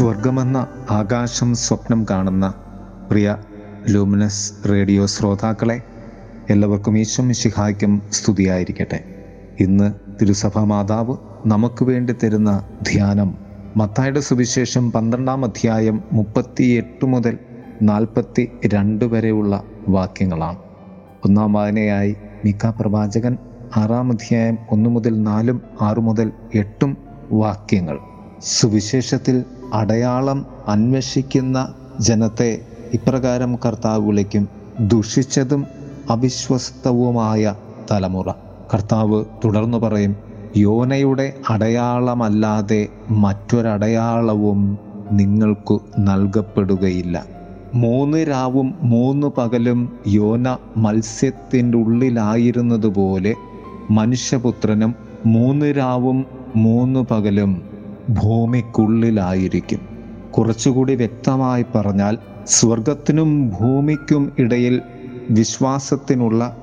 സ്വർഗമെന്ന ആകാശം സ്വപ്നം കാണുന്ന പ്രിയ ലൂമിനസ് റേഡിയോ ശ്രോതാക്കളെ എല്ലാവർക്കും ഈശ്വം ശിഹായ്ക്കും സ്തുതിയായിരിക്കട്ടെ. ഇന്ന് തിരുസഭാ മാതാവ് നമുക്ക് വേണ്ടി തരുന്ന ധ്യാനം മത്തായുടെ സുവിശേഷം പന്ത്രണ്ടാം അധ്യായം മുപ്പത്തി എട്ട് മുതൽ നാൽപ്പത്തി രണ്ട് വരെയുള്ള വാക്യങ്ങളാണ്. ഒന്നാം വായനയായി മിക്ക പ്രവാചകൻ ആറാം അധ്യായം ഒന്ന് മുതൽ നാലും ആറു മുതൽ എട്ടും വാക്യങ്ങൾ. സുവിശേഷത്തിൽ അടയാളം അന്വേഷിക്കുന്ന ജനത്തെ ഇപ്രകാരം കർത്താവ് വിളിക്കും. ദുഷിച്ചതും അവിശ്വസ്തവുമായ തലമുറ. കർത്താവ് തുടർന്നു പറയും യോനയുടെ അടയാളമല്ലാതെ മറ്റൊരടയാളവും നിങ്ങൾക്കു നൽകപ്പെടുകയില്ല. മൂന്ന് രാവും മൂന്ന് പകലും യോന മത്സ്യത്തിന്റെ ഉള്ളിലായിരുന്നതുപോലെ മനുഷ്യപുത്രനും മൂന്ന് രാവും മൂന്ന് പകലും ഭൂമിക്കുള്ളിലായിരിക്കും. കുറച്ചുകൂടി വ്യക്തമായി പറഞ്ഞാൽ സ്വർഗത്തിനും ഭൂമിക്കും ഇടയിൽ വിശ്വാസത്തിനുള്ള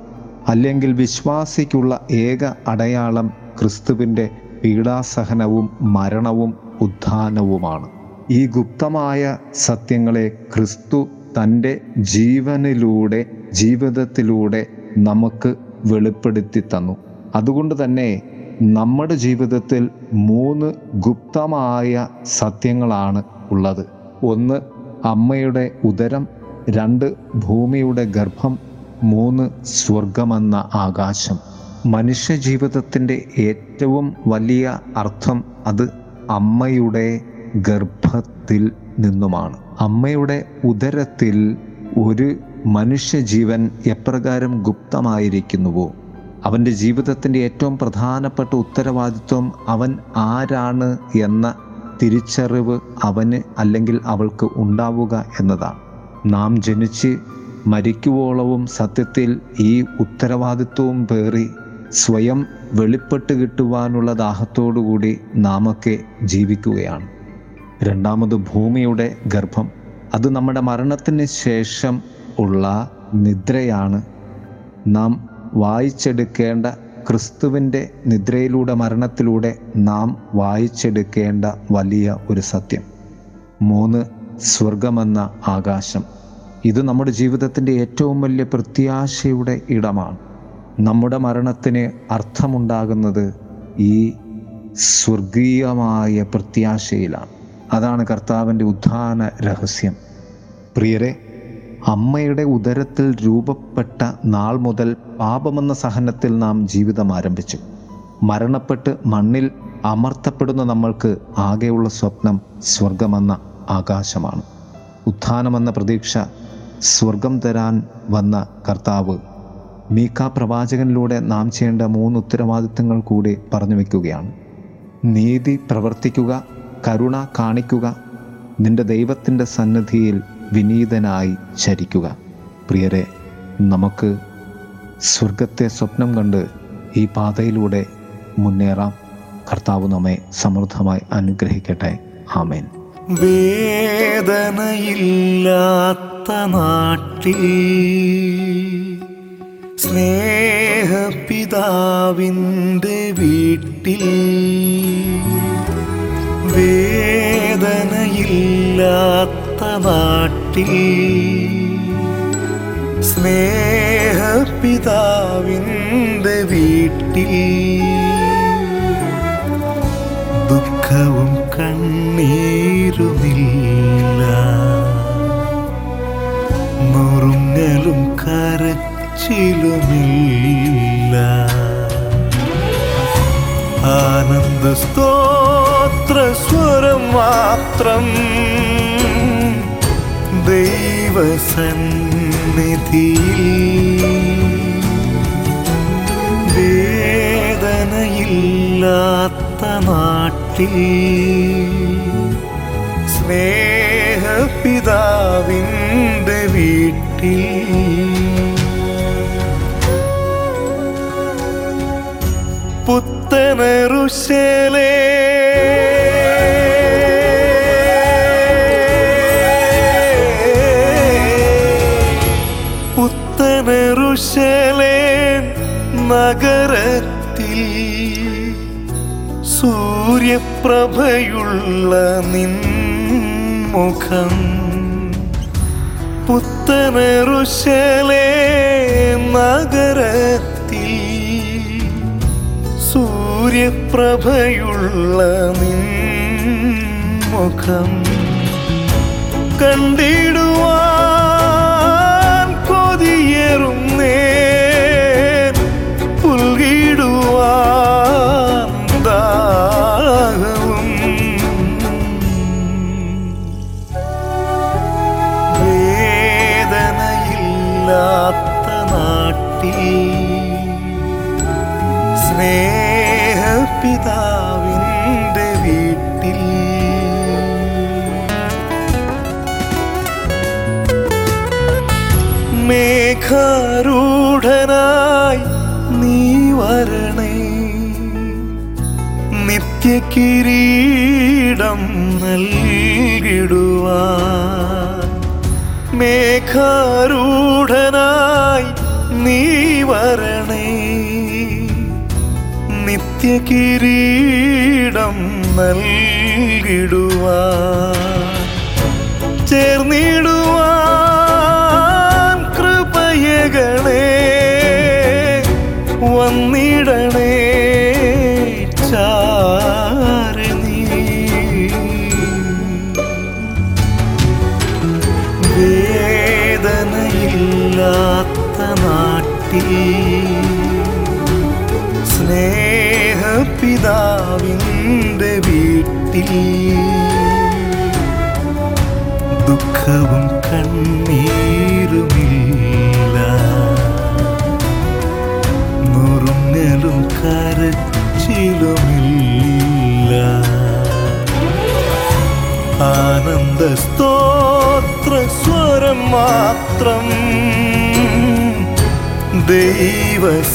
അല്ലെങ്കിൽ വിശ്വാസിക്കുള്ള ഏക അടയാളം ക്രിസ്തുവിന്റെ പീഡാസഹനവും മരണവും ഉത്ഥാനവുമാണ്. ഈ ഗുപ്തമായ സത്യങ്ങളെ ക്രിസ്തു തന്റെ ജീവനിലൂടെ ജീവിതത്തിലൂടെ നമുക്ക് വെളിപ്പെടുത്തി തന്നു. അതുകൊണ്ട് തന്നെ നമ്മുടെ ജീവിതത്തിൽ മൂന്ന് ഗുപ്തമായ സത്യങ്ങളാണ് ഉള്ളത്. ഒന്ന് അമ്മയുടെ ഉദരം. രണ്ട് ഭൂമിയുടെ ഗർഭം. മൂന്ന് സ്വർഗമെന്ന ആകാശം. മനുഷ്യ ജീവിതത്തിന്റെ ഏറ്റവും വലിയ അർത്ഥം അത് അമ്മയുടെ ഗർഭത്തിൽ നിന്നുമാണ്. അമ്മയുടെ ഉദരത്തിൽ ഒരു മനുഷ്യജീവൻ എപ്രകാരം ഗുപ്തമായിരിക്കുന്നുവോ? അവന്റെ ജീവിതത്തിന്റെ ഏറ്റവും പ്രധാനപ്പെട്ട ഉത്തരവാദിത്വം അവൻ ആരാണ് എന്ന തിരിച്ചറിവ് അവന് അല്ലെങ്കിൽ അവൾക്ക് ഉണ്ടാവുക എന്നതാണ്. നാം ജനിച്ച് മരിക്കുവോളവും സത്യത്തിൽ ഈ ഉത്തരവാദിത്വവും പേറി സ്വയം വെളിപ്പെട്ട് കിട്ടുവാനുള്ള ദാഹത്തോടുകൂടി നാമൊക്കെ ജീവിക്കുകയാണ്. രണ്ടാമത് ഭൂമിയുടെ ഗർഭം. അത് നമ്മുടെ മരണത്തിന് ശേഷം ഉള്ള നിദ്രയാണ്. നാം വായിച്ചെടുക്കേണ്ട ക്രിസ്തുവിന്റെ നിദ്രയിലൂടെ മരണത്തിലൂടെ നാം വായിച്ചെടുക്കേണ്ട വലിയ ഒരു സത്യം. മൂന്ന് സ്വർഗമെന്ന ആകാശം. ഇത് നമ്മുടെ ജീവിതത്തിന്റെ ഏറ്റവും വലിയ പ്രത്യാശയുടെ ഇടമാണ്. നമ്മുടെ മരണത്തിന് അർത്ഥമുണ്ടാകുന്നത് ഈ സ്വർഗീയമായ പ്രത്യാശയിലാണ്. അതാണ് കർത്താവിന്റെ ഉദ്ധാന രഹസ്യം. പ്രിയരെ അമ്മയുടെ ഉദരത്തിൽ രൂപപ്പെട്ട നാൾ മുതൽ പാപമെന്ന സഹനത്തിൽ നാം ജീവിതം ആരംഭിച്ചു. മരണപ്പെട്ട് മണ്ണിൽ അമർത്തപ്പെടുന്ന നമ്മൾക്ക് ആകെയുള്ള സ്വപ്നം സ്വർഗമെന്ന ആകാശമാണ്. ഉത്ഥാനമെന്ന പ്രതീക്ഷ സ്വർഗം തരാൻ വന്ന കർത്താവ് മീക്ക പ്രവാചകനിലൂടെ നാം ചെയ്യേണ്ട മൂന്ന് ഉത്തരവാദിത്തങ്ങൾ കൂടി പറഞ്ഞു വയ്ക്കുകയാണ് നീതി പ്രവർത്തിക്കുക കരുണ കാണിക്കുക നിന്റെ ദൈവത്തിന്റെ സന്നിധിയിൽ വിനീതനായി ചരിക്കുക. പ്രിയരെ നമുക്ക് സ്വർഗത്തെ സ്വപ്നം കണ്ട് ഈ പാതയിലൂടെ മുന്നേറാം. കർത്താവ് നമ്മെ സമൃദ്ധമായി അനുഗ്രഹിക്കട്ടെ. ആമേൻ. വേദനയില്ലാത്ത നാട്ടിൽ സ്നേഹപിതാവിന്റെ വീട്ടിൽ വേദനയില്ലാത്ത നാട്ടിൽ സ്നേഹപിതാവിന്റെ വീട്ടിൽ ദുഃഖവും കണ്ണീരുമില്ല നുറുങ്ങലും കരച്ചിലുമില്ല. ആനന്ദ സ്തോത്ര സ്വരം മാത്രം ദൈവസന്നിധിയിൽ വേദനയില്ലാത്ത നാട്ടിൽ സ്നേഹപിതാവിന്റെ വീട്ടിൽ പുത്തനറുശലേ പുത്തനറുശലേ നഗരത്തിൽ സൂര്യപ്രഭയുള്ള നിൻ മുഖം. പുത്തനറുശലേ നഗരത്തിൽ സൂര്യപ്രഭയുള്ള നിൻ മുഖം. കണ്ടിടുവാൻ സ്നേഹപിതാവിന്റെ വീട്ടിൽ. മേഘാരൂഢനായി നീ വരണേ. നിത്യകിരീടം നൽകിടുവാൻ. മേഘാരൂഢനായി നീ വരണേ. നിത്യകിരീടം നൽകിടുവാ ചേർന്നിടുവാൻ കൃപയകളെ വന്നിടണേ ചാരി നീ വേദനയില്ലാത്ത നാട്ടിൽ സ്നേഹപിതാവിന്റെ വീട്ടിൽ ദുഃഖവും കണ്ണീരുമില്ല. നുറുങ്ങലും കരച്ചിലുമില്ല. ആനന്ദ സ്തോത്ര സ്വരം മാത്രം ദൈവസന്നിധിയിൽ